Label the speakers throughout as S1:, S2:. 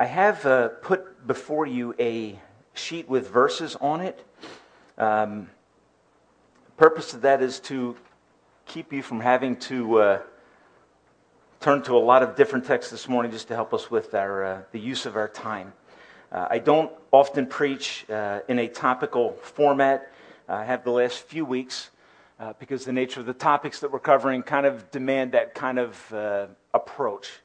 S1: I have uh, put before you a sheet with verses on it. Um, purpose of that is to keep you from having to uh, turn to a lot of different texts this morning just to help us with our, uh, the use of our time. Uh, I don't often preach uh, in a topical format. I have the last few weeks uh, because the nature of the topics that we're covering kind of demand that kind of approach.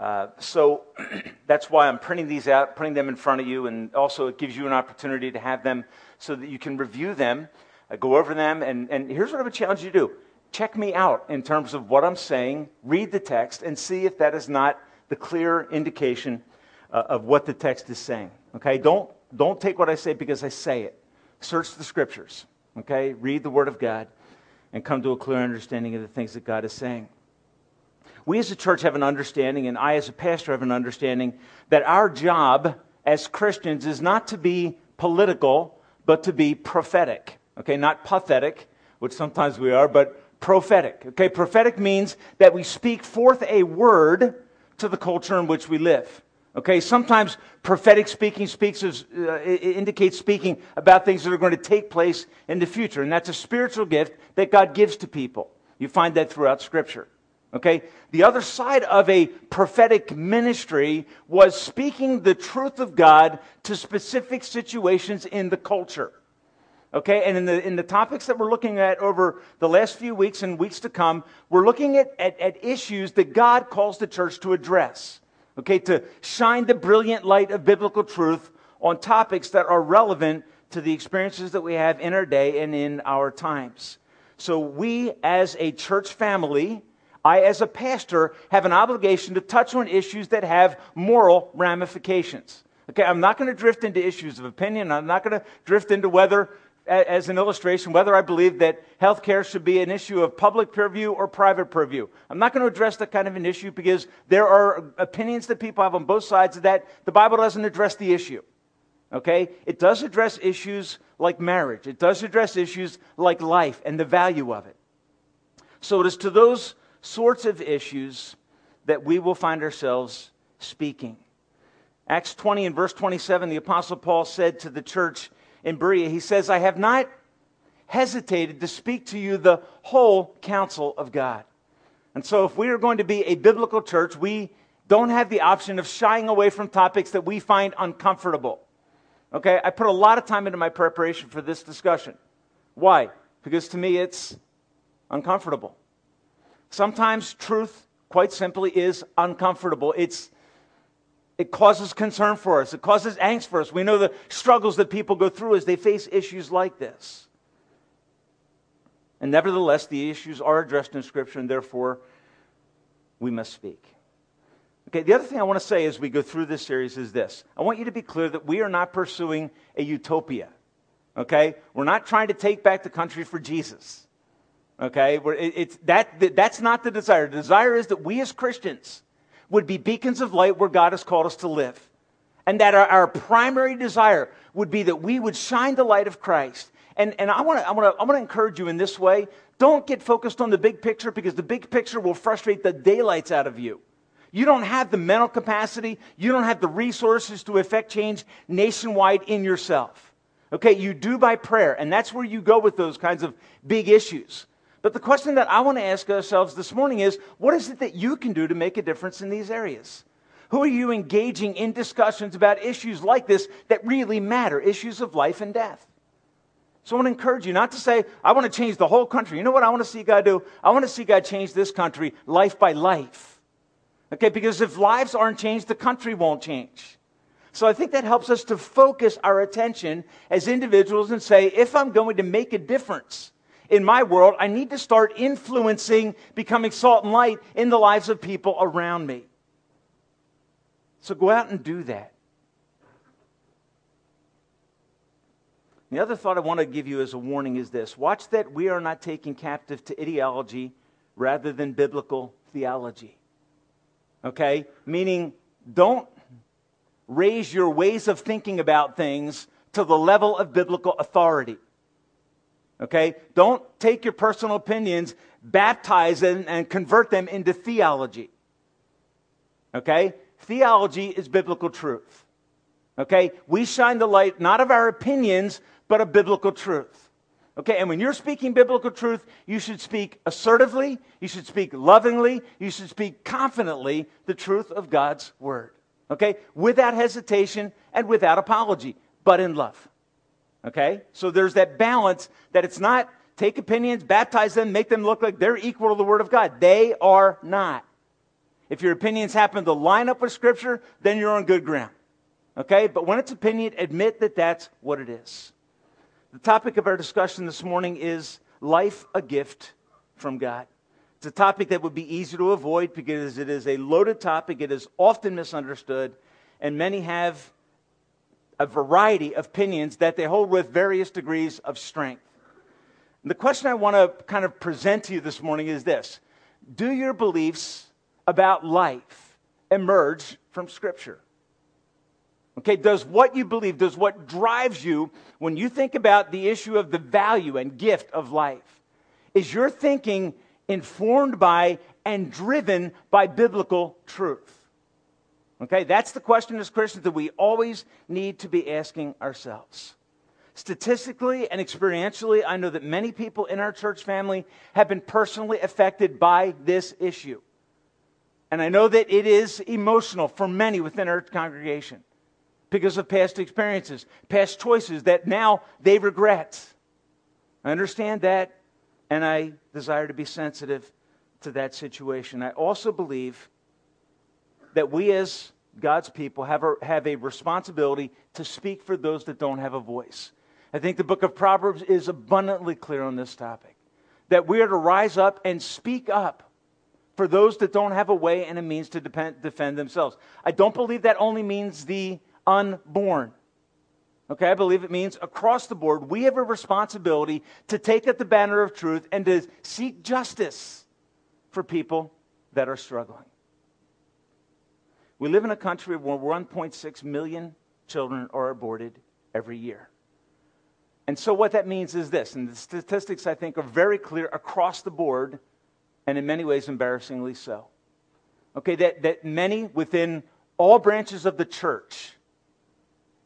S1: Uh, so that's why I'm printing these out, putting them in front of you, and also it gives you an opportunity to have them so that you can review them, uh, go over them, and, and here's what I would challenge you to do. Check me out in terms of what I'm saying, read the text, and see if that is not the clear indication uh, of what the text is saying. Okay? Don't, don't take what I say because I say it. Search the scriptures. Okay? Read the Word of God and come to a clear understanding of the things that God is saying. We as a church have an understanding, and I as a pastor have an understanding, that our job as Christians is not to be political, but to be prophetic. Okay, not pathetic, which sometimes we are, but prophetic. Okay, prophetic means that we speak forth a word to the culture in which we live. Okay, sometimes prophetic speaking speaks as, uh, indicates speaking about things that are going to take place in the future, and that's a spiritual gift that God gives to people. You find that throughout Scripture. Okay, the other side of a prophetic ministry was speaking the truth of God to specific situations in the culture. Okay, and in the, in the topics that we're looking at over the last few weeks and weeks to come, we're looking at, at, at issues that God calls the church to address okay, to shine the brilliant light of biblical truth on topics that are relevant to the experiences that we have in our day and in our times. So, we as a church family, I as a pastor, have an obligation to touch on issues that have moral ramifications. Okay, I'm not going to drift into issues of opinion. I'm not going to drift into whether as an illustration whether I believe that health care should be an issue of public purview or private purview. I'm not going to address that kind of an issue because there are opinions that people have on both sides of that. The Bible doesn't address the issue. Okay? It does address issues like marriage, it does address issues like life and the value of it. So it is to those sorts of issues that we will find ourselves speaking. Acts 20 and verse 27, the Apostle Paul said to the church, in Berea, he says, I have not hesitated to speak to you the whole counsel of God. And so, if we are going to be a biblical church, we don't have the option of shying away from topics that we find uncomfortable. Okay, I put a lot of time into my preparation for this discussion. Why? Because to me, it's uncomfortable. Sometimes truth, quite simply, is uncomfortable. It's it causes concern for us. It causes angst for us. We know the struggles that people go through as they face issues like this. And nevertheless, the issues are addressed in Scripture, and therefore we must speak. Okay, the other thing I want to say as we go through this series is this I want you to be clear that we are not pursuing a utopia. Okay? We're not trying to take back the country for Jesus. Okay? It, it's, that, that's not the desire. The desire is that we as Christians, would be beacons of light where God has called us to live. And that our, our primary desire would be that we would shine the light of Christ. And, and I want to I wanna, I wanna encourage you in this way. Don't get focused on the big picture because the big picture will frustrate the daylights out of you. You don't have the mental capacity, you don't have the resources to effect change nationwide in yourself. Okay, you do by prayer, and that's where you go with those kinds of big issues. But the question that I want to ask ourselves this morning is what is it that you can do to make a difference in these areas? Who are you engaging in discussions about issues like this that really matter, issues of life and death? So I want to encourage you not to say, I want to change the whole country. You know what I want to see God do? I want to see God change this country life by life. Okay, because if lives aren't changed, the country won't change. So I think that helps us to focus our attention as individuals and say, if I'm going to make a difference, in my world, I need to start influencing, becoming salt and light in the lives of people around me. So go out and do that. The other thought I want to give you as a warning is this watch that we are not taken captive to ideology rather than biblical theology. Okay? Meaning, don't raise your ways of thinking about things to the level of biblical authority. Okay? Don't take your personal opinions, baptize them, and convert them into theology. Okay?
S2: theology is biblical truth. Okay? We shine the light not of our opinions, but of biblical truth. Okay, and when you're speaking biblical truth, you should speak assertively, you should speak lovingly, you should speak confidently the truth of God's word. Okay, without hesitation and without apology, but in love. Okay, so there's that balance that it's not take opinions, baptize them, make them look like they're equal to the word of God. They are not. If your opinions happen to line up with Scripture, then you're on good ground. Okay, but when it's opinion, admit that that's what it is. The topic of our discussion this morning is life a gift from God. It's a topic that would be easy to avoid because it is a loaded topic. It is often misunderstood, and many have a variety of opinions that they hold with various degrees of strength. And the question I want to kind of present to you this morning is this Do your beliefs about life emerge from Scripture? Okay, does what you believe, does what drives you when you think about the issue of the value and gift of life, is your thinking informed by and driven by biblical truth? Okay, that's the question as Christians that we always need to be asking ourselves. Statistically and experientially, I know that many people in our church family have been personally affected by this issue. And I know that it is emotional for many within our congregation because of past experiences, past choices that now they regret. I understand that, and I desire to be sensitive to that situation. I also believe that we as God's people have a, have a responsibility to speak for those that don't have a voice. I think the book of Proverbs is abundantly clear on this topic that we are to rise up and speak up for those that don't have a way and a means to depend, defend themselves. I don't believe that only means the unborn. Okay, I believe it means across the board, we have a responsibility to take up the banner of truth and to seek justice for people that are struggling. We live in a country where 1.6 million children are aborted every year. And so, what that means is this, and the statistics I think are very clear across the board, and in many ways embarrassingly so. Okay, that, that many within all branches of the church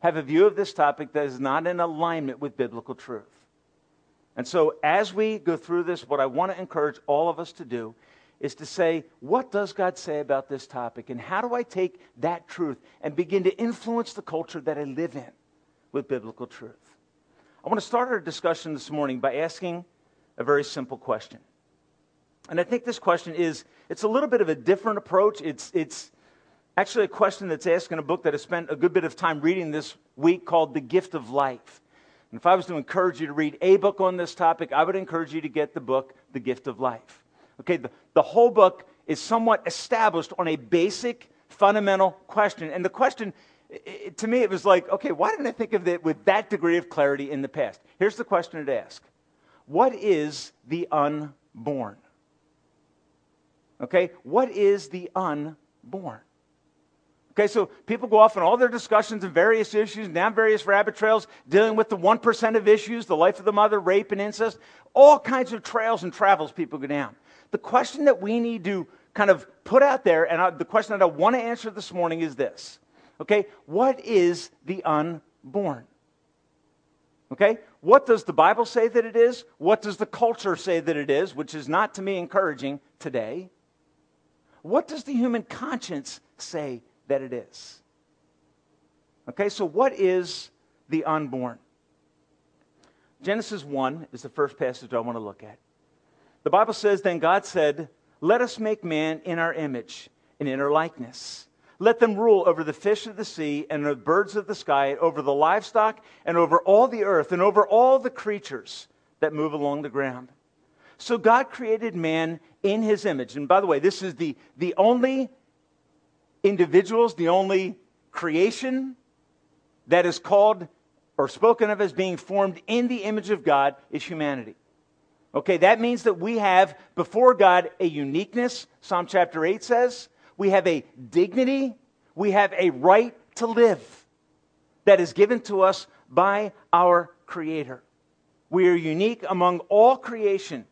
S2: have a view of this topic that is not in alignment with biblical truth. And so, as we go through this, what I want to encourage all of us to do is to say, what does God say about this topic? And how do I take that truth and begin to influence the culture that I live in with biblical truth? I want to start our discussion this morning by asking a very simple question. And I think this question is, it's a little bit of a different approach. It's, it's actually a question that's asked in a book that I spent a good bit of time reading this week called The Gift of Life. And if I was to encourage you to read a book on this topic, I would encourage you to get the book, The Gift of Life. Okay, the, the whole book is somewhat established on a basic, fundamental question. And the question, it, to me, it was like, okay, why didn't I think of it with that degree of clarity in the past? Here's the question it asks What is the unborn? Okay, what is the unborn? Okay, so people go off on all their discussions and various issues, down various rabbit trails, dealing with the 1% of issues, the life of the mother, rape and incest, all kinds of trails and travels people go down. The question that we need to kind of put out there, and I, the question that I want to answer this morning is this. Okay, what is the unborn? Okay, what does the Bible say that it is? What does the culture say that it is, which is not to me encouraging today? What does the human conscience say that it is. Okay, so what is the unborn? Genesis 1 is the first passage I want to look at. The Bible says, Then God said, Let us make man in our image and in our likeness. Let them rule over the fish of the sea and the birds of the sky, over the livestock and over all the earth and over all the creatures that move along the ground. So God created man in his image. And by the way, this is the, the only individuals, the only creation that is called or spoken of as being formed in the image of God is humanity. Okay, that means that we have before God a uniqueness, Psalm chapter 8 says. We have a dignity. We have a right to live that is given to us by our Creator. We are unique among all creation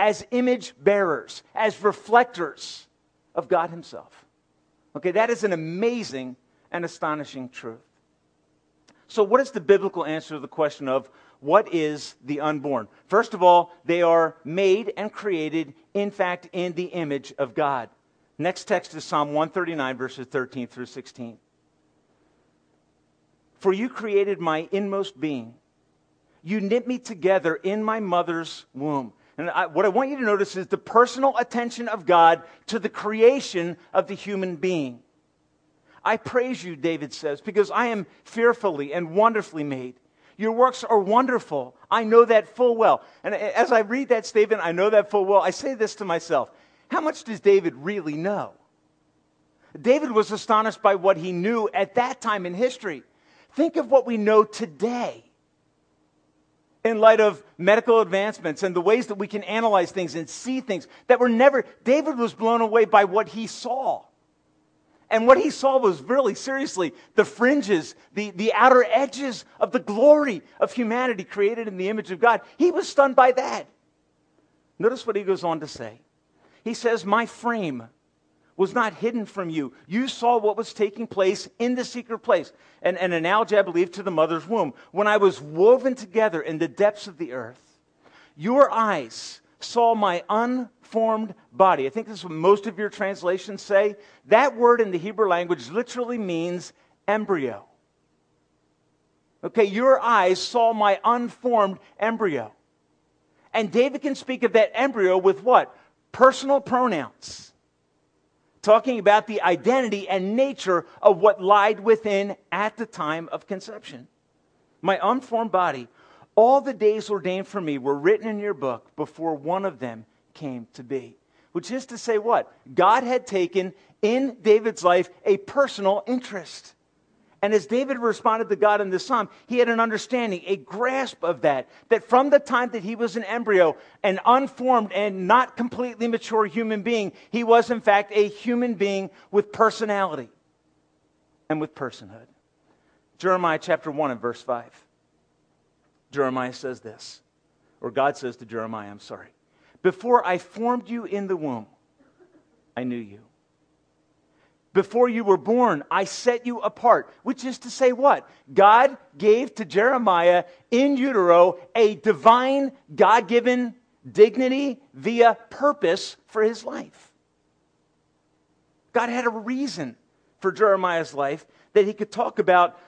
S2: as image bearers, as reflectors of God Himself. Okay, that is an amazing and astonishing truth. So, what is the biblical answer to the question of what is the unborn? First of all, they are made and created, in fact, in the image of God. Next text is Psalm 139, verses 13 through 16. For you created my inmost being. You knit me together in my mother's womb. And I, what I want you to notice is the personal attention of God to the creation of the human being. I praise you, David says, because I am fearfully and wonderfully made. Your works are wonderful. I know that full well. And as I read that statement, I know that full well. I say this to myself How much does David really know? David was astonished by what he knew at that time in history. Think of what we know today in light of medical advancements and the ways that we can analyze things and see things that were never. David was blown away by what he saw. And what he saw was really, seriously, the fringes, the, the outer edges of the glory of humanity created in the image of God. He was stunned by that. Notice what he goes on to say. He says, My frame was not hidden from you. You saw what was taking place in the secret place. And an analogy, I believe, to the mother's womb. When I was woven together in the depths of the earth, your eyes saw my un formed body. I think this is what most of your translations say. That word in the Hebrew language literally means embryo. Okay, your eyes saw my unformed embryo. And David can speak of that embryo with what? Personal pronouns. Talking about the identity and nature of what lied within at the time of conception. My unformed body, all the days ordained for me were written in your book before one of them came to be. Which is to say, what? God had taken in David's life a personal interest. And as David responded to God in this psalm, he had an understanding, a grasp of that, that from the time that he was an embryo, an unformed and not completely mature human being, he was in fact a human being with personality and with personhood. Jeremiah chapter 1 and verse 5. Jeremiah says this, or God says to Jeremiah, I'm sorry. Before I formed you in the womb, I knew you. Before you were born, I set you apart. Which is to say, what? God gave to Jeremiah in utero a divine, God given dignity via purpose for his life. God had a reason for Jeremiah's life that he could talk about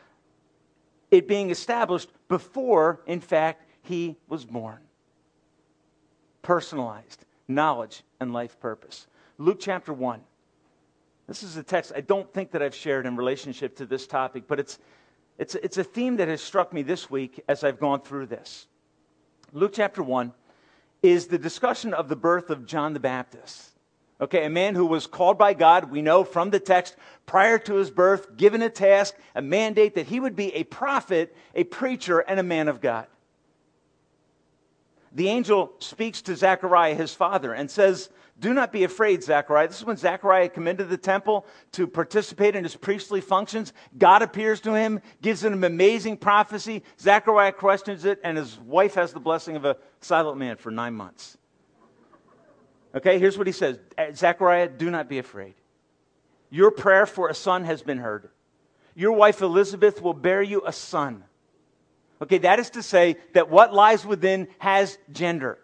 S2: it being established before, in fact, he was born personalized knowledge and life purpose. Luke chapter 1. This is a text I don't think that I've shared in relationship to this topic, but it's, it's, it's a theme that has struck me this week as I've gone through this. Luke chapter 1 is the discussion of the birth of John the Baptist. Okay, a man who was called by God, we know from the text, prior to his birth, given a task, a mandate that he would be a prophet, a preacher, and a man of God the angel speaks to Zechariah, his father, and says, Do not be afraid, Zechariah. This is when Zechariah come into the temple to participate in his priestly functions. God appears to him, gives him an amazing prophecy. Zechariah questions it, and his wife has the blessing of a silent man for nine months. Okay, here's what he says eh, Zechariah, do not be afraid. Your prayer for a son has been heard. Your wife Elizabeth will bear you a son Okay, that is to say that what lies within has gender.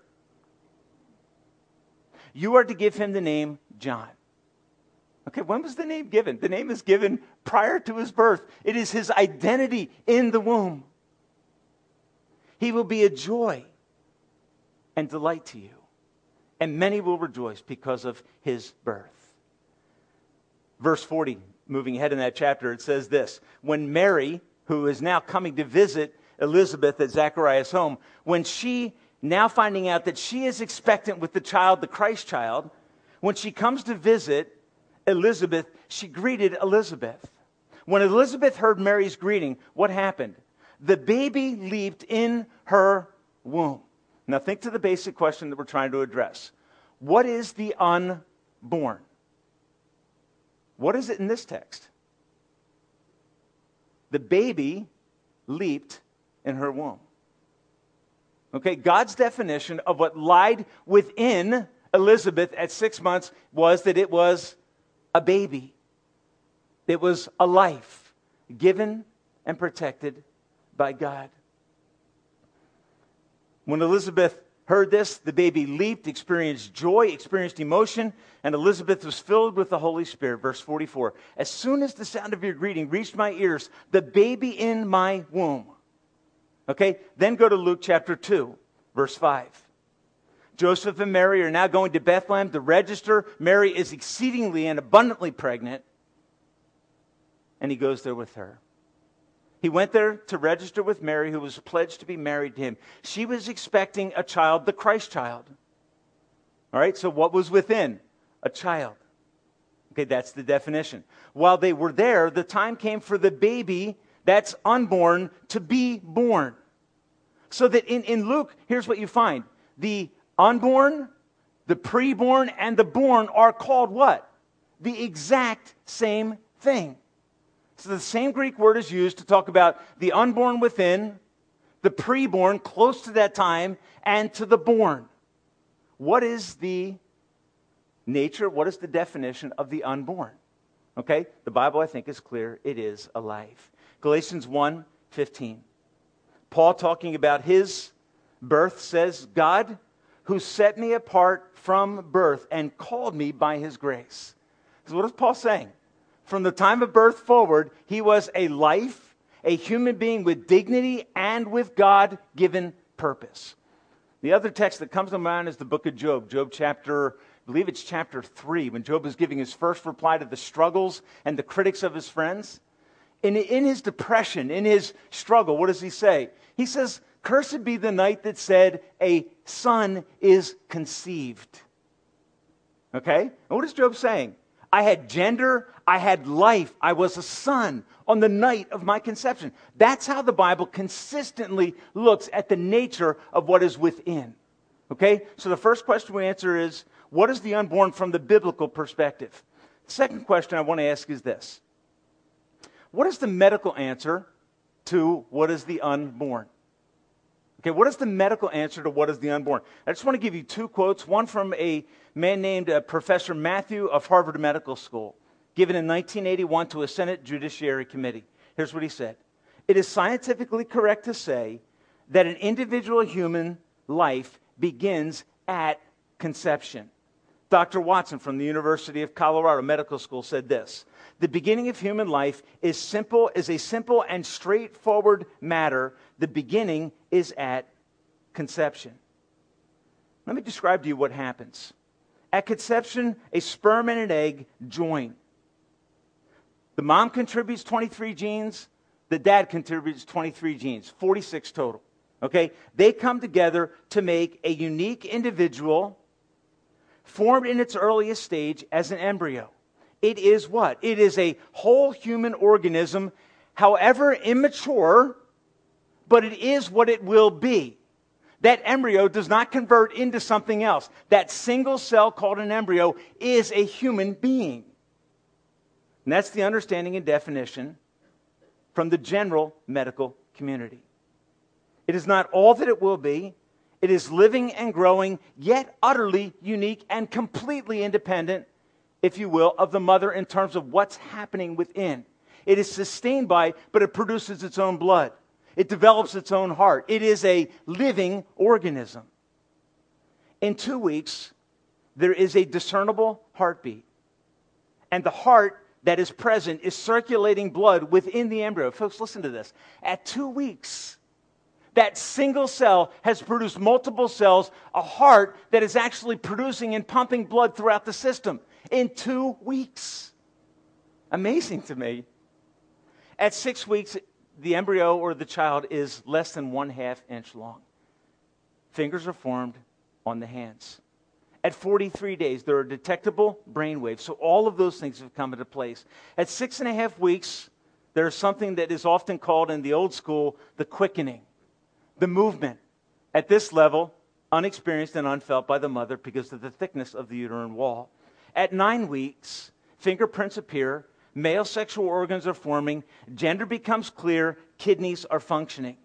S2: You are to give him the name John. Okay, when was the name given? The name is given prior to his birth. It is his identity in the womb. He will be a joy and delight to you, and many will rejoice because of his birth. Verse 40, moving ahead in that chapter, it says this When Mary, who is now coming to visit Elizabeth at Zechariah's home, when she, now finding out that she is expectant with the child, the Christ child, when she comes to visit Elizabeth, she greeted Elizabeth. When Elizabeth heard Mary's greeting, what happened? The baby leaped in her womb. Now, think to the basic question that we're trying to address What is the unborn? What is it in this text? The baby leaped in her womb. Okay, God's definition of what lied within Elizabeth at six months was that it was a baby. It was a life given and protected by God. When Elizabeth heard this, the baby leaped, experienced joy, experienced emotion, and Elizabeth was filled with the Holy Spirit. Verse 44 As soon as the sound of your greeting reached my ears, the baby in my womb. Okay, then go to Luke chapter 2, verse 5. Joseph and Mary are now going to Bethlehem to register. Mary is exceedingly and abundantly pregnant, and he goes there with her. He went there to register with Mary, who was pledged to be married to him. She was expecting a child, the Christ child. All right, so what was within? A child. Okay, that's the definition. While they were there, the time came for the baby that's unborn to be born. So that in, in Luke, here's what you find the unborn, the preborn, and the born are called what? The exact same thing. So the same Greek word is used to talk about the unborn within, the preborn close to that time, and to the born. What is the nature, what is the definition of the unborn? Okay, the Bible I think is clear. It is a life. Galatians 1 15. Paul talking about his birth says, God who set me apart from birth and called me by his grace. So what is Paul saying? From the time of birth forward, he was a life, a human being with dignity and with God given purpose. The other text that comes to mind is the book of Job, Job chapter, I believe it's chapter 3, when Job is giving his first reply to the struggles and the critics of his friends. In, in his depression, in his struggle, what does he say? He says, Cursed be the night that said, A son is conceived. Okay? And what is Job saying? I had gender, I had life, I was a son on the night of my conception. That's how the Bible consistently looks at the nature of what is within. Okay? So the first question we answer is what is the unborn from the biblical perspective? The second question I want to ask is this What is the medical answer to what is the unborn? Okay, what is the medical answer to what is the unborn? I just want to give you two quotes one from a man named uh, Professor Matthew of Harvard Medical School, given in 1981 to a Senate Judiciary Committee. Here's what he said It is scientifically correct to say that an individual human life begins at conception. Dr. Watson from the University of Colorado Medical School said this The beginning of human life is simple is a simple and straightforward matter. The beginning is at conception. Let me describe to you what happens. At conception, a sperm and an egg join. The mom contributes 23 genes, the dad contributes 23 genes, 46 total. Okay? They come together to make a unique individual formed in its earliest stage as an embryo. It is what? It is a whole human organism, however immature, but it is what it will be. That embryo does not convert into something else. That single cell called an embryo is a human being. And that's the understanding and definition from the general medical community. It is not all that it will be, it is living and growing, yet utterly unique and completely independent, if you will, of the mother in terms of what's happening within. It is sustained by, but it produces its own blood. It develops its own heart. It is a living organism. In two weeks, there is a discernible heartbeat. And the heart that is present is circulating blood within the embryo. Folks, listen to this. At two weeks, that single cell has produced multiple cells, a heart that is actually producing and pumping blood throughout the system in two weeks. Amazing to me. At six weeks, the embryo or the child is less than one half inch long. Fingers are formed on the hands. At 43 days, there are detectable brain waves. So all of those things have come into place. At six and a half weeks, there's something that is often called in the old school the quickening the movement at this level, unexperienced and unfelt by the mother because of the thickness of the uterine wall. At nine weeks, fingerprints appear, male sexual organs are forming, gender becomes clear, kidneys are functioning.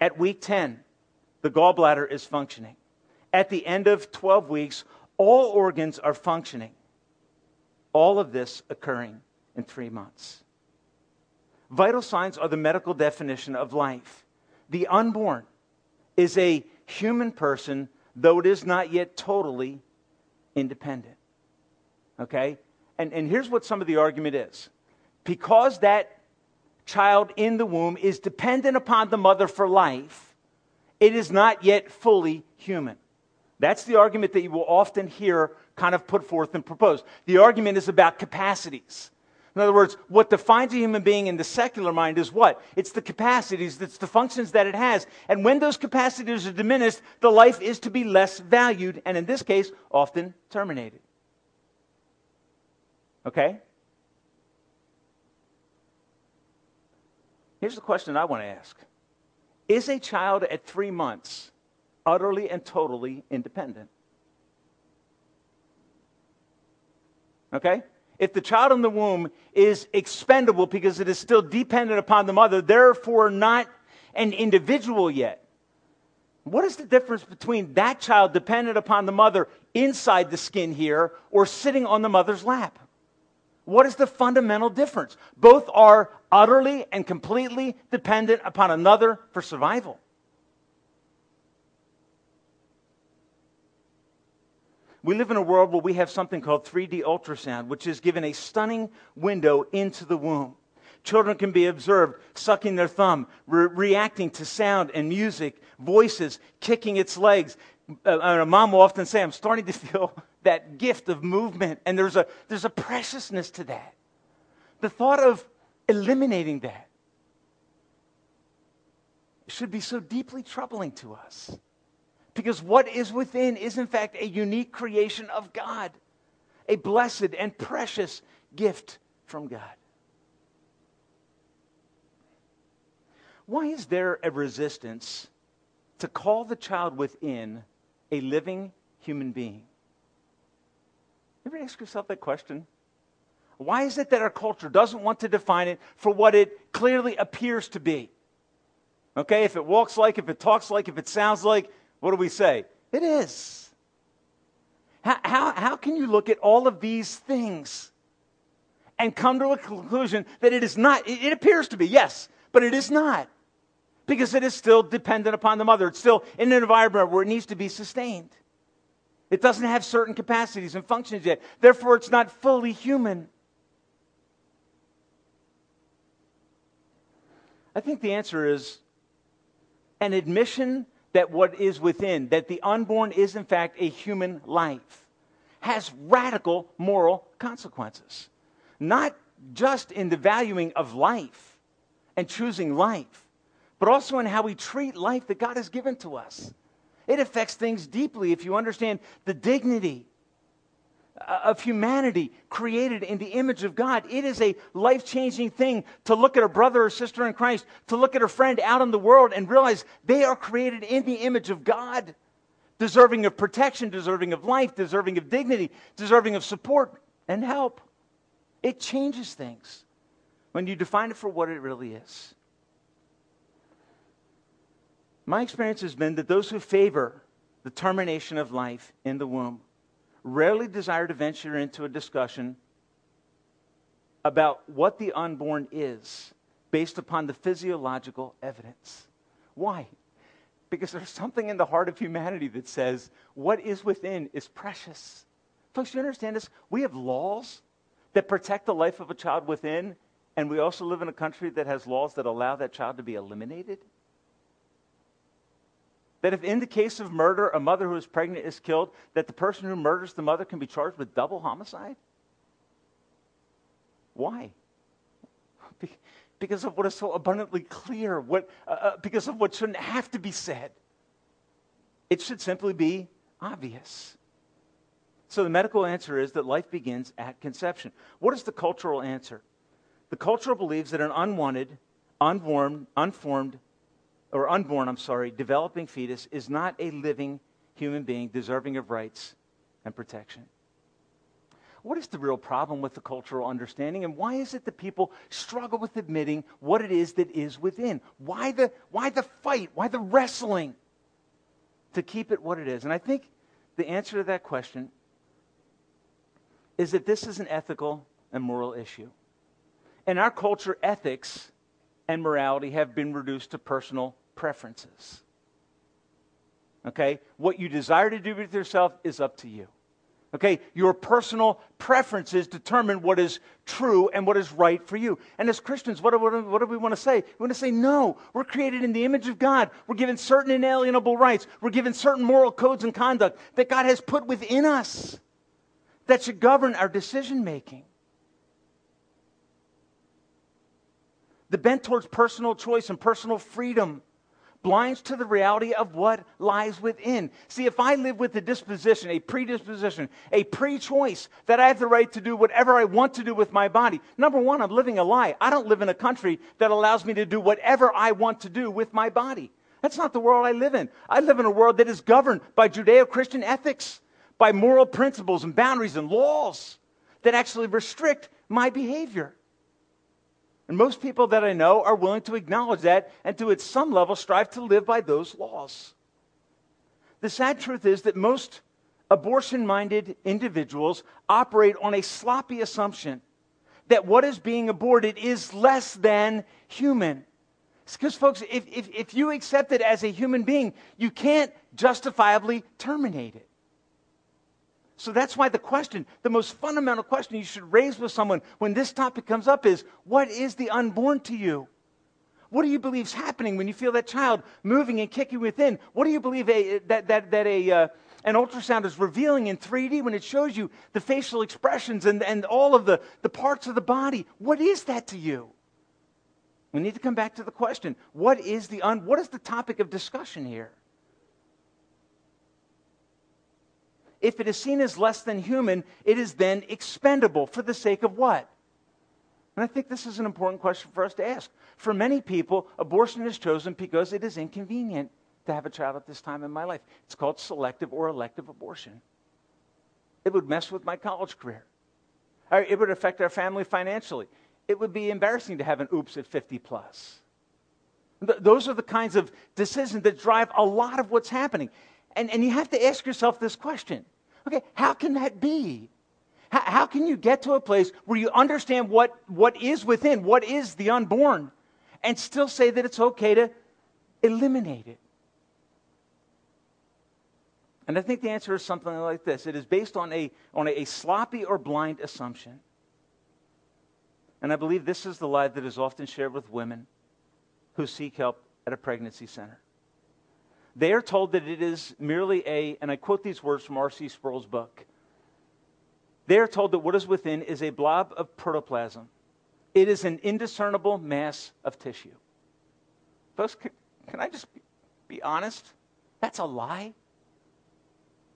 S2: At week 10, the gallbladder is functioning. At the end of 12 weeks, all organs are functioning. All of this occurring in three months. Vital signs are the medical definition of life. The unborn is a human person, though it is not yet totally independent. Okay? And, and here's what some of the argument is because that child in the womb is dependent upon the mother for life, it is not yet fully human. That's the argument that you will often hear kind of put forth and proposed. The argument is about capacities. In other words, what defines a human being in the secular mind is what? It's the capacities, it's the functions that it has. And when those capacities are diminished, the life is to be less valued, and in this case, often terminated. Okay? Here's the question I want to ask Is a child at three months utterly and totally independent? Okay? If the child in the womb is expendable because it is still dependent upon the mother, therefore not an individual yet, what is the difference between that child dependent upon the mother inside the skin here or sitting on the mother's lap? What is the fundamental difference? Both are utterly and completely dependent upon another for survival. We live in a world where we have something called 3D ultrasound, which is given a stunning window into the womb. Children can be observed sucking their thumb, re- reacting to sound and music, voices, kicking its legs. Uh, a mom will often say, I'm starting to feel that gift of movement. And there's a, there's a preciousness to that. The thought of eliminating that should be so deeply troubling to us. Because what is within is, in fact, a unique creation of God, a blessed and precious gift from God. Why is there a resistance to call the child within a living human being? Ever ask yourself that question? Why is it that our culture doesn't want to define it for what it clearly appears to be? Okay, if it walks like, if it talks like, if it sounds like, what do we say? It is. How, how, how can you look at all of these things and come to a conclusion that it is not? It, it appears to be, yes, but it is not. Because it is still dependent upon the mother. It's still in an environment where it needs to be sustained. It doesn't have certain capacities and functions yet. Therefore, it's not fully human. I think the answer is an admission that what is within, that the unborn is in fact a human life, has radical moral consequences. Not just in the valuing of life and choosing life, but also in how we treat life that God has given to us. It affects things deeply if you understand the dignity uh, of humanity created in the image of God. It is a life changing thing to look at a brother or sister in Christ, to look at a friend out in the world and realize they are created in the image of God, deserving of protection, deserving of life, deserving of dignity, deserving of support and help. It changes things when you define it for what it really is. My experience has been that those who favor the termination of life in the womb rarely desire to venture into a discussion about what the unborn is based upon the physiological evidence. Why? Because there's something in the heart of humanity that says what is within is precious. Folks, do you understand this? We have laws that protect the life of a child within, and we also live in a country that has laws that allow that child to be eliminated. That if in the case of murder, a mother who is pregnant is killed, that the person who murders the mother can be charged with double homicide? Why? Because of what is so abundantly clear, what, uh, uh, because of what shouldn't have to be said. It should simply be obvious. So the medical answer is that life begins at conception. What is the cultural answer? The cultural believes that an unwanted, unformed, unformed or unborn, I'm sorry, developing fetus is not a living human being deserving of rights and protection. What is the real problem with the cultural understanding, and why is it that people struggle with admitting what it is that is within? Why the, why the fight? Why the wrestling to keep it what it is? And I think the answer to that question is that this is an ethical and moral issue. In our culture, ethics and morality have been reduced to personal preferences. Okay? What you desire to do with yourself is up to you. Okay? Your personal preferences determine what is true and what is right for you. And as Christians, what do, what do we want to say? We want to say, no, we're created in the image of God. We're given certain inalienable rights. We're given certain moral codes and conduct that God has put within us that should govern our decision making. The bent towards personal choice and personal freedom blinds to the reality of what lies within. See, if I live with a disposition, a predisposition, a pre choice that I have the right to do whatever I want to do with my body, number one, I'm living a lie. I don't live in a country that allows me to do whatever I want to do with my body. That's not the world I live in. I live in a world that is governed by Judeo Christian ethics, by moral principles and boundaries and laws that actually restrict my behavior. And most people that I know are willing to acknowledge that and to, at some level, strive to live by those laws. The sad truth is that most abortion minded individuals operate on a sloppy assumption that what is being aborted is less than human. Because, folks, if, if, if you accept it as a human being, you can't justifiably terminate it. So that's why the question, the most fundamental question you should raise with someone when this topic comes up is what is the unborn to you? What do you believe is happening when you feel that child moving and kicking within? What do you believe a, that, that, that a, uh, an ultrasound is revealing in 3D when it shows you the facial expressions and, and all of the, the parts of the body? What is that to you? We need to come back to the question what is, the un, what is the topic of discussion here? If it is seen as less than human, it is then expendable for the sake of what? And I think this is an important question for us to ask. For many people, abortion is chosen because it is inconvenient to have a child at this time in my life. It's called selective or elective abortion. It would mess with my college career. It would affect our family financially. It would be embarrassing to have an oops at 50 plus. Those are the kinds of decisions that drive a lot of what's happening. And, and you have to ask yourself this question okay, how can that be? How, how can you get to a place where you understand what, what is within, what is the unborn, and still say that it's okay to eliminate it? And I think the answer is something like this it is based on a, on a, a sloppy or blind assumption. And I believe this is the lie that is often shared with women who seek help at a pregnancy center. They are told that it is merely a, and I quote these words from R.C. Sproul's book. They are told that what is within is a blob of protoplasm. It is an indiscernible mass of tissue. Folks, can, can I just be honest? That's a lie.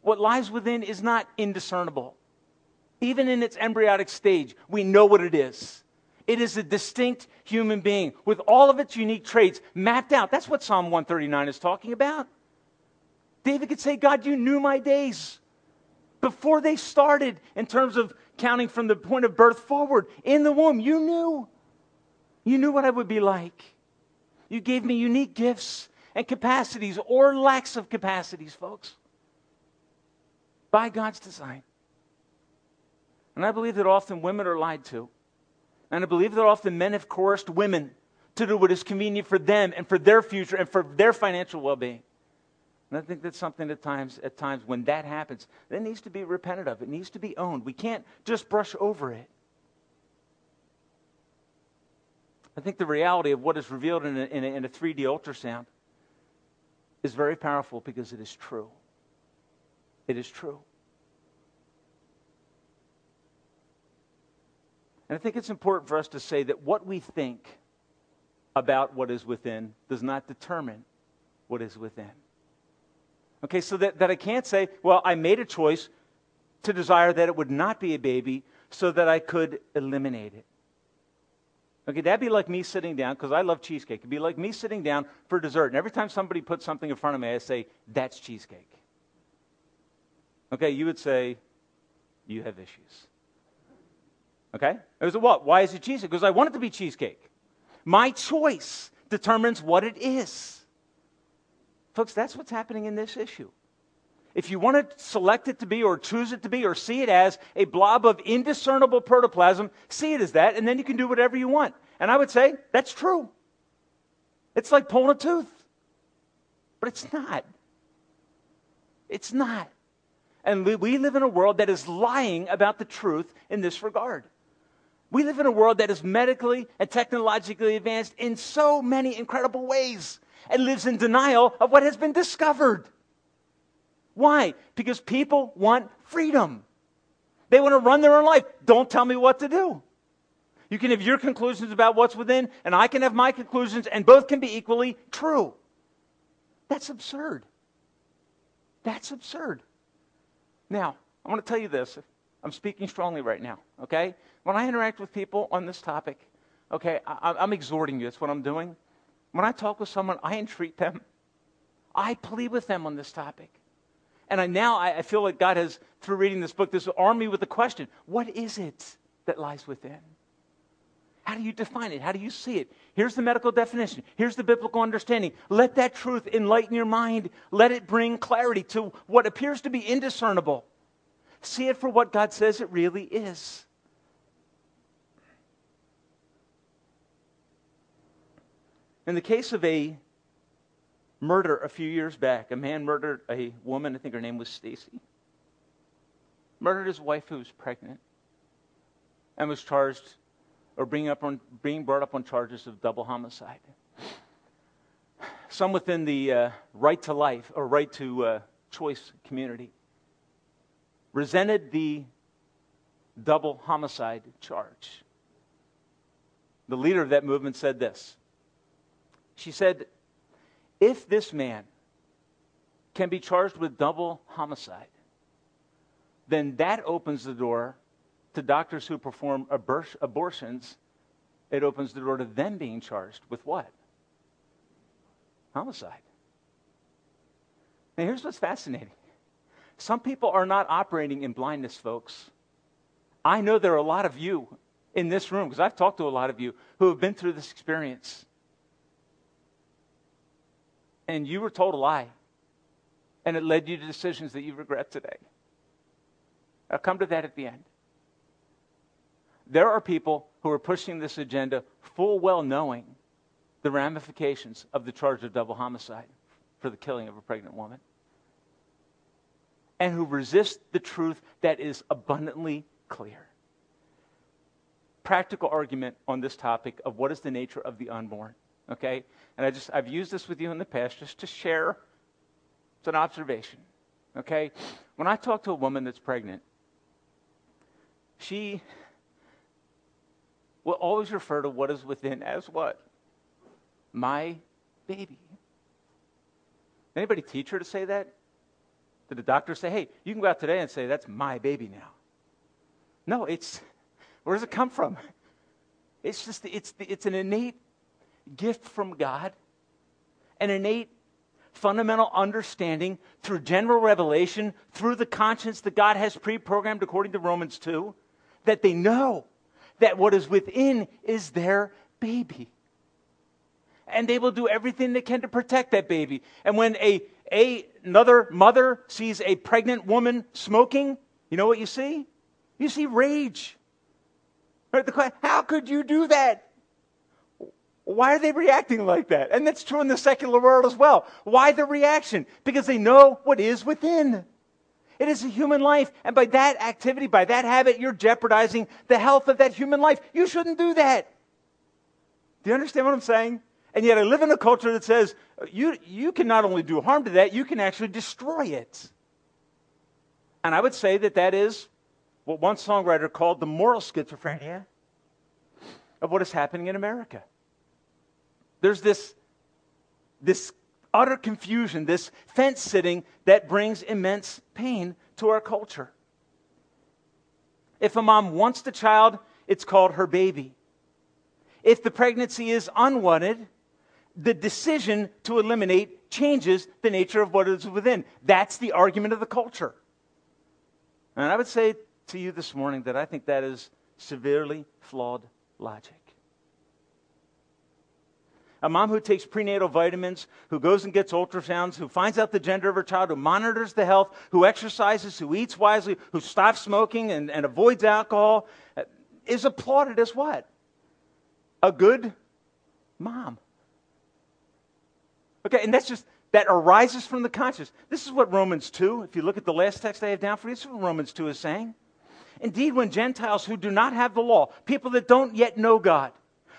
S2: What lies within is not indiscernible. Even in its embryonic stage, we know what it is. It is a distinct human being with all of its unique traits mapped out. That's what Psalm 139 is talking about. David could say, God, you knew my days before they started in terms of counting from the point of birth forward. In the womb, you knew. You knew what I would be like. You gave me unique gifts and capacities or lacks of capacities, folks, by God's design. And I believe that often women are lied to. And I believe that often men have coerced women to do what is convenient for them and for their future and for their financial well being. And I think that's something at times, at times when that happens, that needs to be repented of. It needs to be owned. We can't just brush over it. I think the reality of what is revealed in a, in a, in a 3D ultrasound is very powerful because it is true. It is true. And I think it's important for us to say that what we think about what is within does not determine what is within. Okay, so that, that I can't say, well, I made a choice to desire that it would not be a baby so that I could eliminate it. Okay, that'd be like me sitting down, because I love cheesecake. It'd be like me sitting down for dessert. And every time somebody puts something in front of me, I say, that's cheesecake. Okay, you would say, you have issues. Okay? It was what? Why is it cheesecake? Because I want it to be cheesecake. My choice determines what it is. Folks, that's what's happening in this issue. if you want to select it to be or choose it to be or see it as a blob of indiscernible protoplasm, see it as that, and then you can do whatever you want. And I would say that's true. It's like pulling a tooth. But it's not. It's not. And we live in a world that is lying about the truth in this regard. We live in a world that is medically and technologically advanced in so many incredible ways and lives in denial of what has been discovered. Why? Because people want freedom. They want to run their own life. Don't tell me what to do. You can have your conclusions about what's within, and I can have my conclusions, and both can be equally true. That's absurd. That's absurd. Now, I want to tell you this. I'm speaking strongly right now, okay? When I interact with people on this topic, okay, I, am exhorting you. That's what I'm doing. When I talk with someone, I entreat them. I plead with them on this topic. And I, now I, I feel like God has, through reading this book, this armed me with the question what is it that lies within? How do you define it? How do you see it? Here's the medical definition. Here's the biblical understanding. Let that truth enlighten your mind. Let it bring clarity to what appears to be indiscernible. See it for what God says it really is. In the case of a murder a few years back, a man murdered a woman, I think her name was Stacy. Murdered his wife who was pregnant and was charged or being, up on, being brought up on charges of double homicide. Some within the uh, right to life or right to uh, choice community resented the double homicide charge. The leader of that movement said this she said, if this man can be charged with double homicide, then that opens the door to doctors who perform abor- abortions. It opens the door to them being charged with what? Homicide. Now, here's what's fascinating some people are not operating in blindness, folks. I know there are a lot of you in this room, because I've talked to a lot of you who have been through this experience and you were told a lie, and it led you to decisions that you regret today. I'll come to that at the end. There are people who are pushing this agenda full well knowing the ramifications of the charge of double homicide for the killing of a pregnant woman, and who resist the truth that is abundantly clear. Practical argument on this topic of what is the nature of the unborn okay? And I just, I've used this with you in the past just to share. It's an observation, okay? When I talk to a woman that's pregnant, she will always refer to what is within as what? My baby. Anybody teach her to say that? Did the doctor say, hey, you can go out today and say, that's my baby now? No, it's, where does it come from? It's just, it's, it's an innate gift from God, an innate fundamental understanding through general revelation, through the conscience that God has pre programmed according to Romans 2, that they know that what is within is their baby. And they will do everything they can to protect that baby. And when a, a another mother sees a pregnant woman smoking, you know what you see? You see rage. How could you do that? Why are they reacting like that? And that's true in the secular world as well. Why the reaction? Because they know what is within. It is a human life. And by that activity, by that habit, you're jeopardizing the health of that human life. You shouldn't do that. Do you understand what I'm saying? And yet I live in a culture that says you, you can not only do harm to that, you can actually destroy it. And I would say that that is what one songwriter called the moral schizophrenia of what is happening in America. There's this, this utter confusion, this fence sitting that brings immense pain to our culture. If a mom wants the child, it's called her baby. If the pregnancy is unwanted, the decision to eliminate changes the nature of what is within. That's the argument of the culture. And I would say to you this morning that I think that is severely flawed logic. A mom who takes prenatal vitamins, who goes and gets ultrasounds, who finds out the gender of her child, who monitors the health, who exercises, who eats wisely, who stops smoking and, and avoids alcohol, uh, is applauded as what? A good mom. Okay, and that's just, that arises from the conscience. This is what Romans 2, if you look at the last text I have down for you, this is what Romans 2 is saying. Indeed, when Gentiles who do not have the law, people that don't yet know God,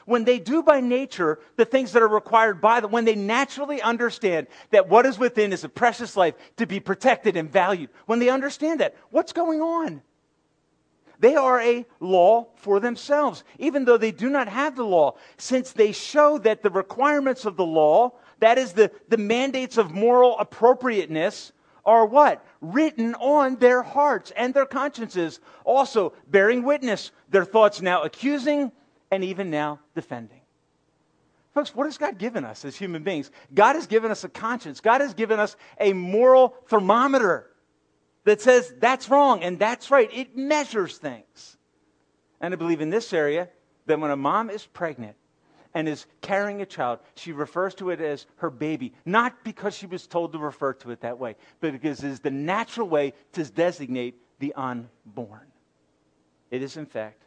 S2: when they do by nature the things that are required by them, when they naturally understand that what is within is a precious life to be protected and valued, when they understand that, what's going on? They are a law for themselves, even though they do not have the law, since they show that the requirements of the law that is, the, the mandates of moral appropriateness are what? Written on their hearts and their consciences. Also, bearing witness, their thoughts now accusing and even now defending. Folks, what has God given us as human beings? God has given us a conscience. God has given us a moral thermometer that says that's wrong and that's right. It measures things. And I believe in this area that when a mom is pregnant, and is carrying a child, she refers to it as her baby, not because she was told to refer to it that way, but because it is the natural way to designate the unborn. It is, in fact,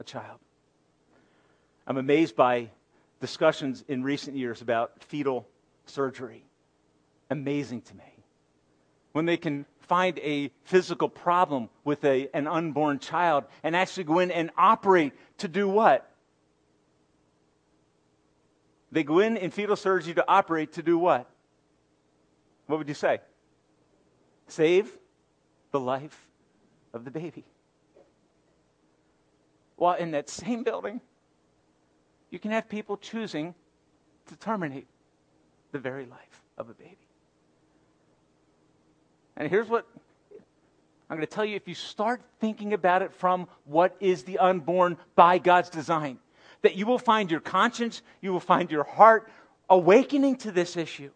S2: a child. I'm amazed by discussions in recent years about fetal surgery. Amazing to me. When they can find a physical problem with a, an unborn child and actually go in and operate to do what? They go in in fetal surgery to operate to do what? What would you say? Save the life of the baby. While in that same building, you can have people choosing to terminate the very life of a baby. And here's what I'm going to tell you if you start thinking about it from what is the unborn by God's design, that you will find your conscience, you will find your heart awakening to this issue.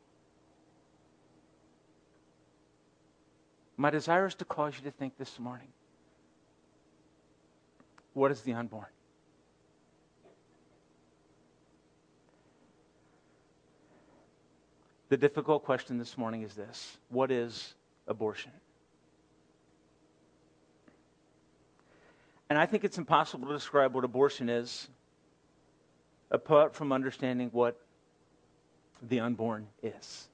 S2: My desire is to cause you to think this morning what is the unborn? The difficult question this morning is this What is abortion? And I think it's impossible to describe what abortion is apart from understanding what the unborn is.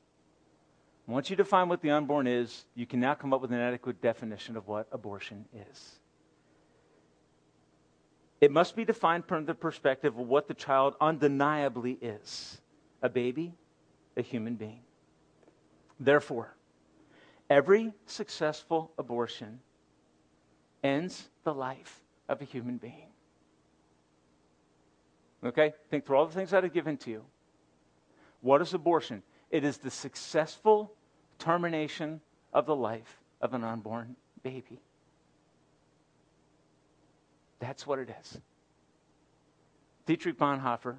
S2: Once you define what the unborn is, you can now come up with an adequate definition of what abortion is. It must be defined from the perspective of what the child undeniably is a baby, a human being. Therefore, every successful abortion ends the life of a human being. Okay? Think through all the things that I've given to you. What is abortion? It is the successful termination of the life of an unborn baby. That's what it is. Dietrich Bonhoeffer,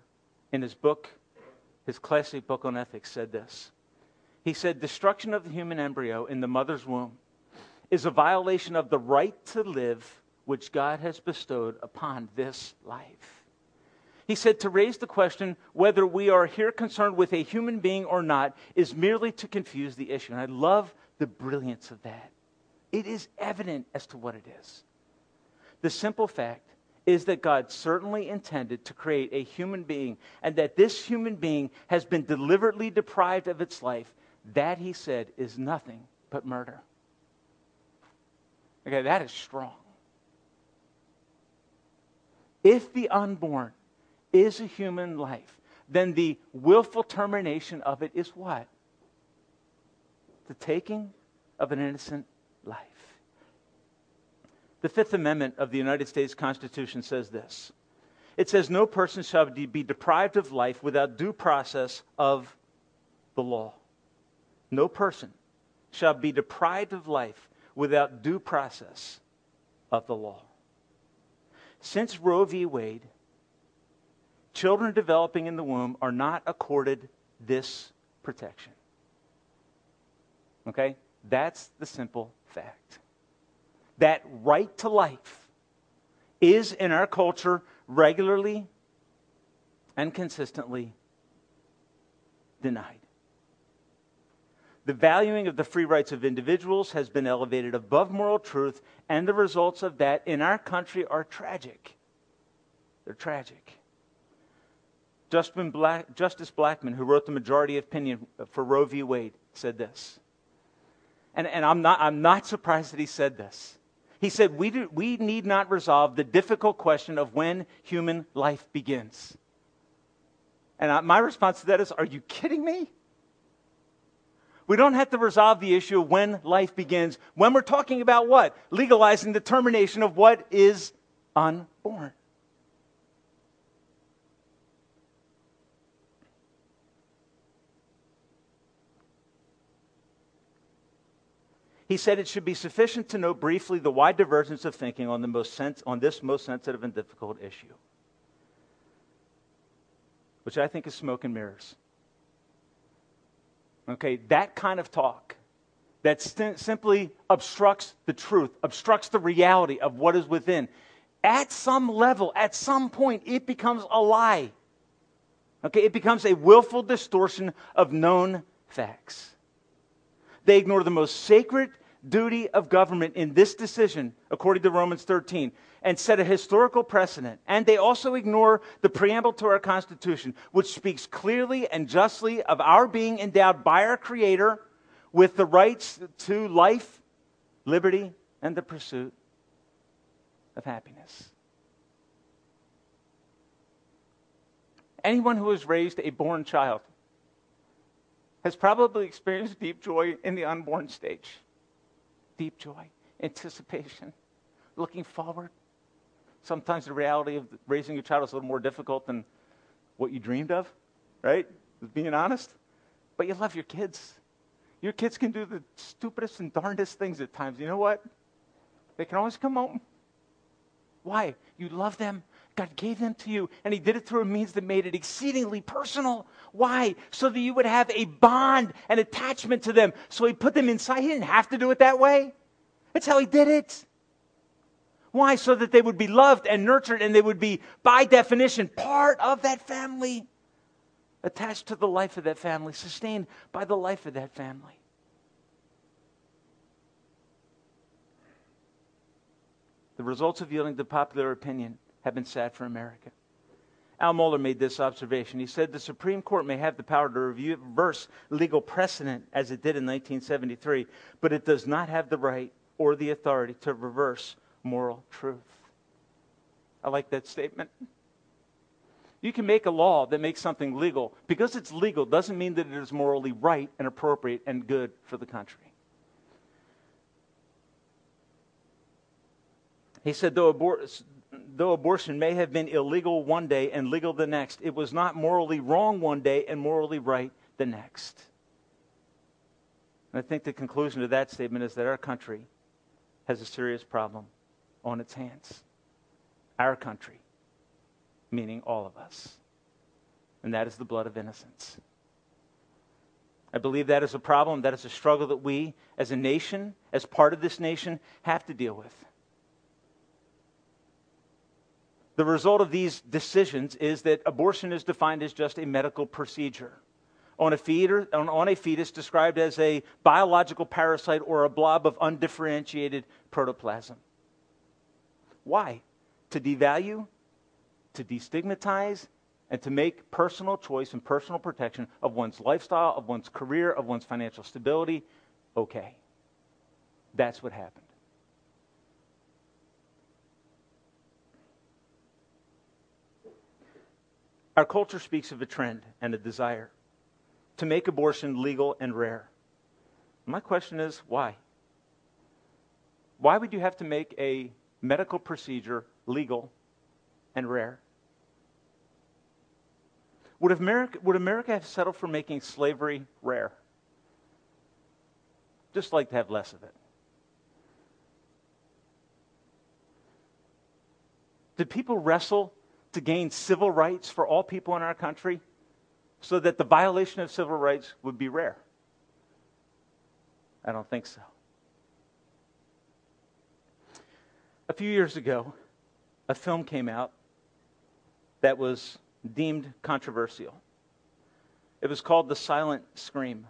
S2: in his book, his classic book on ethics, said this. He said, Destruction of the human embryo in the mother's womb is a violation of the right to live which God has bestowed upon this life. He said to raise the question whether we are here concerned with a human being or not is merely to confuse the issue. And I love the brilliance of that. It is evident as to what it is. The simple fact is that God certainly intended to create a human being, and that this human being has been deliberately deprived of its life. That, he said, is nothing but murder. Okay, that is strong. If the unborn is a human life, then the willful termination of it is what? The taking of an innocent life. The Fifth Amendment of the United States Constitution says this it says, No person shall be deprived of life without due process of the law. No person shall be deprived of life without due process of the law. Since Roe v. Wade, children developing in the womb are not accorded this protection. Okay? That's the simple fact. That right to life is in our culture regularly and consistently denied. The valuing of the free rights of individuals has been elevated above moral truth, and the results of that in our country are tragic. They're tragic. Black, Justice Blackmun, who wrote the majority opinion for Roe v. Wade, said this. And, and I'm, not, I'm not surprised that he said this. He said, we, do, we need not resolve the difficult question of when human life begins. And my response to that is, Are you kidding me? We don't have to resolve the issue of when life begins when we're talking about what? Legalizing the termination of what is unborn. He said it should be sufficient to note briefly the wide divergence of thinking on, the most sens- on this most sensitive and difficult issue, which I think is smoke and mirrors. Okay, that kind of talk that st- simply obstructs the truth, obstructs the reality of what is within. At some level, at some point, it becomes a lie. Okay, it becomes a willful distortion of known facts. They ignore the most sacred duty of government in this decision, according to Romans 13, and set a historical precedent. And they also ignore the preamble to our Constitution, which speaks clearly and justly of our being endowed by our Creator with the rights to life, liberty, and the pursuit of happiness. Anyone who has raised a born child has probably experienced deep joy in the unborn stage. Deep joy, anticipation, looking forward. Sometimes the reality of raising your child is a little more difficult than what you dreamed of, right? Being honest. But you love your kids. Your kids can do the stupidest and darndest things at times. You know what? They can always come home. Why? You love them God gave them to you, and He did it through a means that made it exceedingly personal. Why? So that you would have a bond and attachment to them. So He put them inside. He didn't have to do it that way. That's how He did it. Why? So that they would be loved and nurtured, and they would be, by definition, part of that family, attached to the life of that family, sustained by the life of that family. The results of yielding to popular opinion have been sad for America. Al Mohler made this observation. He said the Supreme Court may have the power to reverse legal precedent as it did in 1973, but it does not have the right or the authority to reverse moral truth. I like that statement. You can make a law that makes something legal. Because it's legal doesn't mean that it is morally right and appropriate and good for the country. He said, though, abor- though abortion may have been illegal one day and legal the next, it was not morally wrong one day and morally right the next. And I think the conclusion to that statement is that our country has a serious problem on its hands. Our country, meaning all of us. And that is the blood of innocence. I believe that is a problem, that is a struggle that we, as a nation, as part of this nation, have to deal with. The result of these decisions is that abortion is defined as just a medical procedure. On a, on, on a fetus described as a biological parasite or a blob of undifferentiated protoplasm. Why? To devalue, to destigmatize, and to make personal choice and personal protection of one's lifestyle, of one's career, of one's financial stability okay. That's what happened. Our culture speaks of a trend and a desire to make abortion legal and rare. My question is why? Why would you have to make a medical procedure legal and rare? Would America, would America have settled for making slavery rare? Just like to have less of it. Did people wrestle to gain civil rights for all people in our country so that the violation of civil rights would be rare? I don't think so. A few years ago, a film came out that was deemed controversial. It was called The Silent Scream.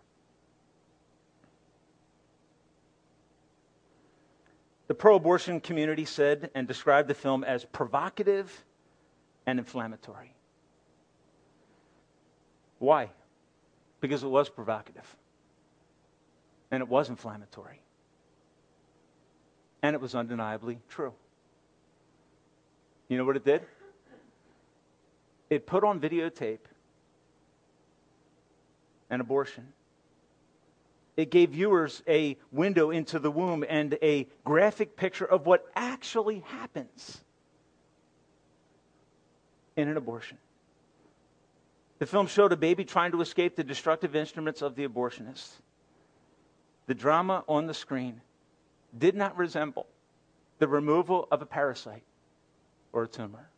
S2: The pro abortion community said and described the film as provocative and inflammatory. Why? Because it was provocative. And it was inflammatory. And it was undeniably true. You know what it did? It put on videotape an abortion it gave viewers a window into the womb and a graphic picture of what actually happens in an abortion. The film showed a baby trying to escape the destructive instruments of the abortionist. The drama on the screen did not resemble the removal of a parasite or a tumor.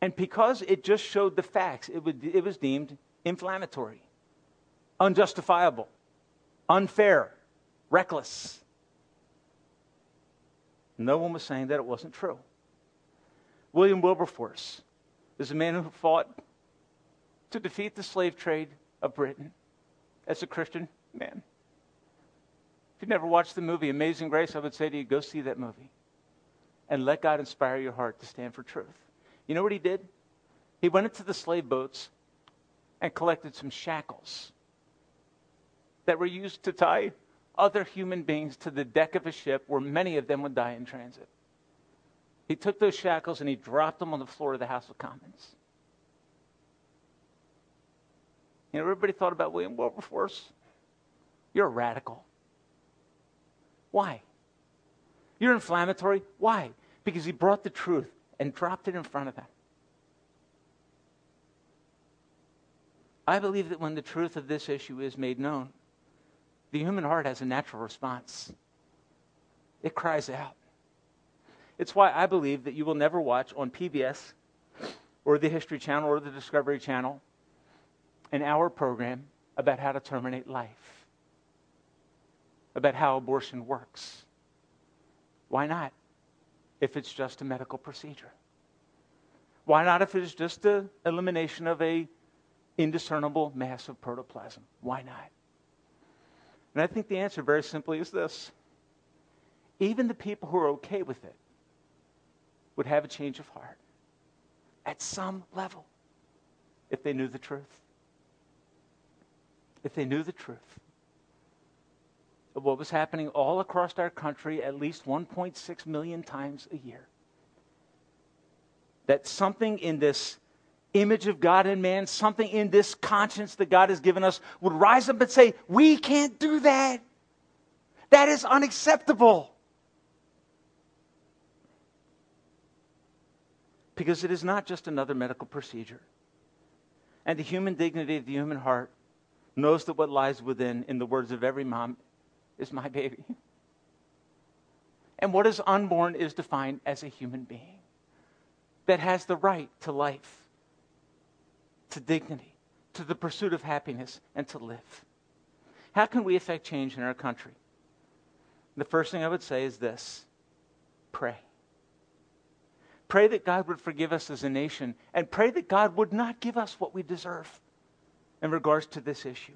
S2: And because it just showed the facts, it, would, it was deemed inflammatory unjustifiable, unfair, reckless. No one was saying that it wasn't true. William Wilberforce is a man who fought to defeat the slave trade of Britain as a Christian man. If you've never watched the movie Amazing Grace, I would say to you, go see that movie and let God inspire your heart to stand for truth. You know what he did? He went into the slave boats and collected some shackles that were used to tie other human beings to the deck of a ship where many of them would die in transit. He took those shackles and he dropped them on the floor of the House of Commons. You know, everybody thought about William Wilberforce. You're a radical. Why? You're inflammatory. Why? Because he brought the truth and dropped it in front of them. I believe that when the truth of this issue is made known, the human heart has a natural response. It cries out. It's why I believe that you will never watch on PBS or the History Channel or the Discovery Channel an hour program about how to terminate life, about how abortion works. Why not? If it's just a medical procedure. Why not if it's just the elimination of a indiscernible mass of protoplasm? Why not? And I think the answer very simply is this even the people who are okay with it would have a change of heart at some level if they knew the truth. If they knew the truth of what was happening all across our country at least 1.6 million times a year. That something in this image of God in man, something in this conscience that God has given us, would rise up and say, We can't do that. That is unacceptable. Because it is not just another medical procedure. And the human dignity of the human heart knows that what lies within, in the words of every mom, is my baby. And what is unborn is defined as a human being that has the right to life to dignity, to the pursuit of happiness, and to live. How can we affect change in our country? The first thing I would say is this pray. Pray that God would forgive us as a nation, and pray that God would not give us what we deserve in regards to this issue.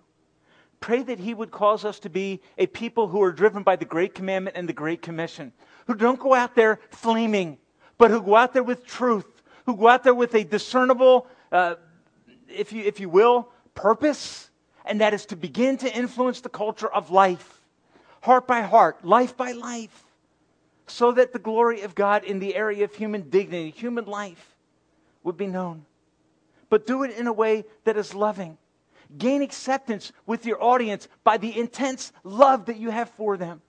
S2: Pray that He would cause us to be a people who are driven by the Great Commandment and the Great Commission, who don't go out there flaming, but who go out there with truth, who go out there with a discernible uh, if you, if you will, purpose, and that is to begin to influence the culture of life, heart by heart, life by life, so that the glory of God in the area of human dignity, human life, would be known. But do it in a way that is loving. Gain acceptance with your audience by the intense love that you have for them.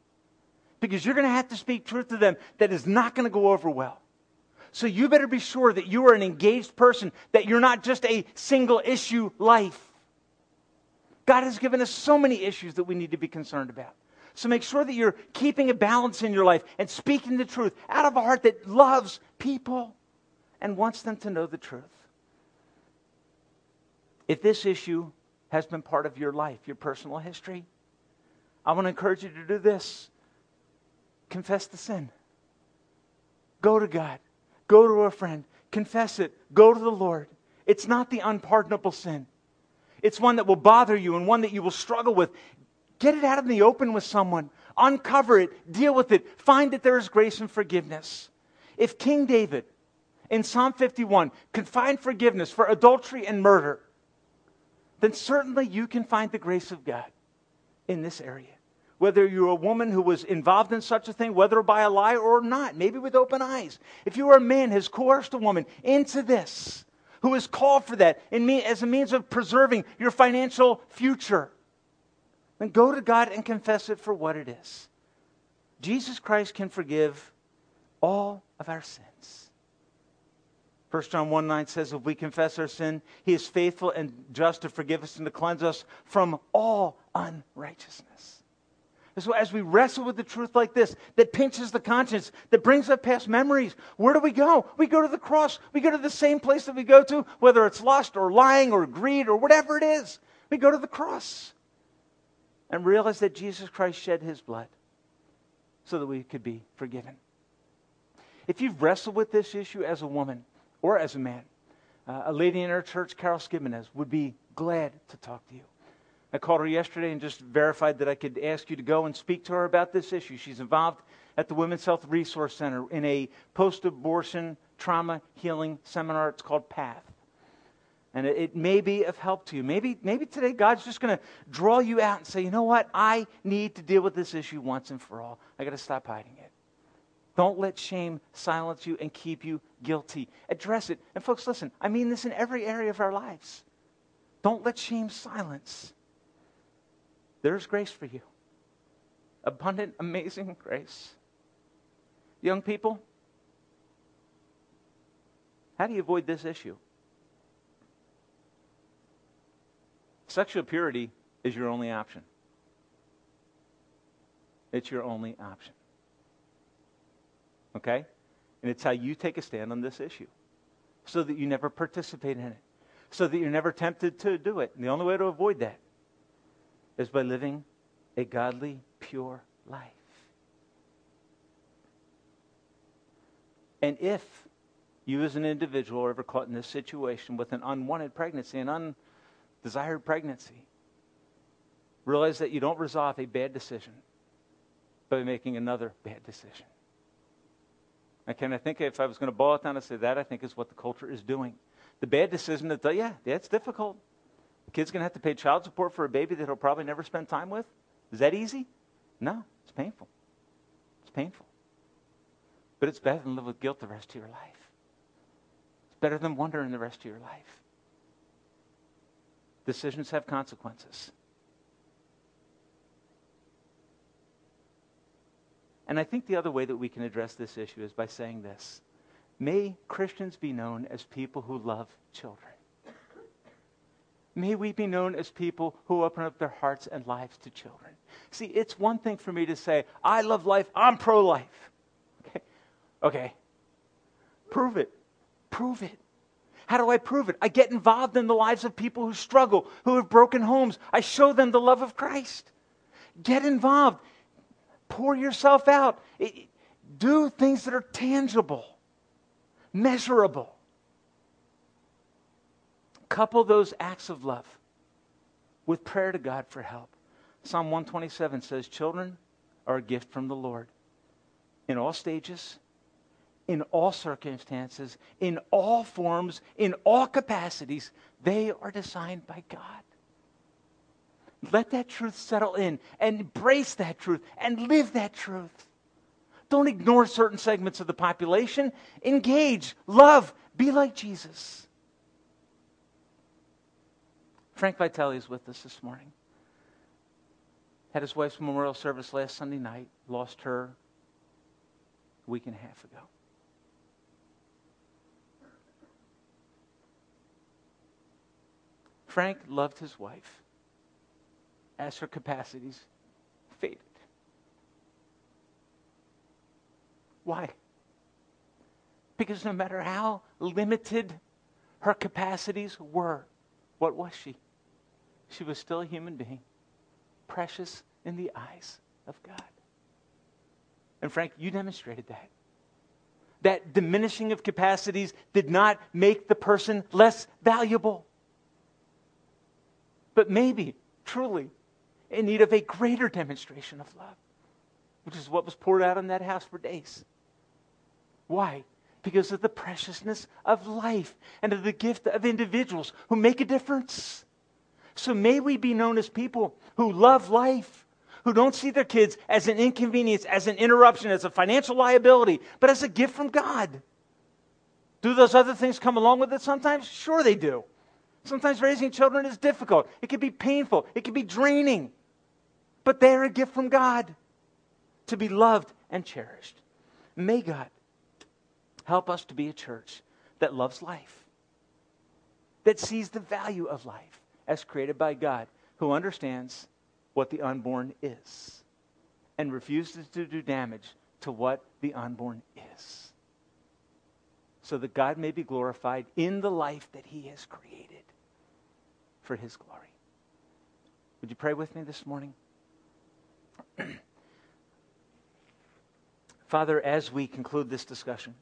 S2: Because you're going to have to speak truth to them that is not going to go over well. So you better be sure that you are an engaged person, that you're not just a single issue life. God has given us so many issues that we need to be concerned about. So make sure that you're keeping a balance in your life and speaking the truth out of a heart that loves people and wants them to know the truth. If this issue has been part of your life, your personal history, I want to encourage you to do this confess the sin. Go to God. Go to a friend, confess it, go to the Lord. It's not the unpardonable sin, it's one that will bother you and one that you will struggle with, get it out in the open with someone. Uncover it, deal with it, find that there is grace and forgiveness. If King David in Psalm 51 can find forgiveness for adultery and murder, then certainly you can find the grace of God in this area. Whether you're a woman who was involved in such a thing, whether by a lie or not, maybe with open eyes. If you are a man who has coerced a woman into this, who is called for that in me, as a means of preserving your financial future, then go to God and confess it for what it is. Jesus Christ can forgive all of our sins. 1 John 1 9 says, If we confess our sin, he is faithful and just to forgive us and to cleanse us from all unrighteousness. So as we wrestle with the truth like this, that pinches the conscience, that brings up past memories, where do we go? We go to the cross. We go to the same place that we go to, whether it's lust or lying or greed or whatever it is. We go to the cross and realize that Jesus Christ shed his blood so that we could be forgiven. If you've wrestled with this issue as a woman or as a man, uh, a lady in our church, Carol Skimenez, would be glad to talk to you. I called her yesterday and just verified that I could ask you to go and speak to her about this issue. She's involved at the Women's Health Resource Center in a post abortion trauma healing seminar. It's called PATH. And it, it, may be of help to you. Maybe, maybe today God's just going to draw you out and say, you know what? I need to deal with this issue once and for all. I got to stop hiding it. Don't let shame silence you and keep you guilty. Address it. And folks, listen, I mean this in every area of our lives. Don't let shame silence. There's grace for you. Abundant, amazing grace. Young people, how do you avoid this issue? Sexual purity is your only option. It's your only option. Okay? And it's how you take a stand on this issue so that you never participate in it, so that you're never tempted to do it. And the only way to avoid that is by living a godly, pure life. And if you as an individual are ever caught in this situation with an unwanted pregnancy, an undesired pregnancy, realize that you don't resolve a bad decision by making another bad decision. And can I think if I was going to boil it down and say that, I think is what the culture is doing. The bad decision that, yeah, it's difficult. The kid's going to have to pay child support for a baby that he'll probably never spend time with? Is that easy? No, it's painful. It's painful. But it's better than live with guilt the rest of your life. It's better than wondering the rest of your life. Decisions have consequences. And I think the other way that we can address this issue is by saying this May Christians be known as people who love children. May we be known as people who open up their hearts and lives to children. See, it's one thing for me to say, I love life, I'm pro life. Okay. okay. Prove it. Prove it. How do I prove it? I get involved in the lives of people who struggle, who have broken homes. I show them the love of Christ. Get involved. Pour yourself out. Do things that are tangible, measurable. Couple those acts of love with prayer to God for help. Psalm 127 says, Children are a gift from the Lord in all stages, in all circumstances, in all forms, in all capacities. They are designed by God. Let that truth settle in and embrace that truth and live that truth. Don't ignore certain segments of the population. Engage, love, be like Jesus. Frank Vitale is with us this morning. Had his wife's memorial service last Sunday night, lost her a week and a half ago. Frank loved his wife as her capacities faded. Why? Because no matter how limited her capacities were, what was she? She was still a human being, precious in the eyes of God. And Frank, you demonstrated that. That diminishing of capacities did not make the person less valuable. But maybe, truly, in need of a greater demonstration of love, which is what was poured out in that house for days. Why? Because of the preciousness of life and of the gift of individuals who make a difference. So may we be known as people who love life, who don't see their kids as an inconvenience, as an interruption, as a financial liability, but as a gift from God. Do those other things come along with it sometimes? Sure, they do. Sometimes raising children is difficult. It can be painful. It can be draining. But they're a gift from God to be loved and cherished. May God help us to be a church that loves life, that sees the value of life as created by God, who understands what the unborn is and refuses to do damage to what the unborn is. So that God may be glorified in the life that he has created for his glory. Would you pray with me this morning? Father, as we conclude this discussion,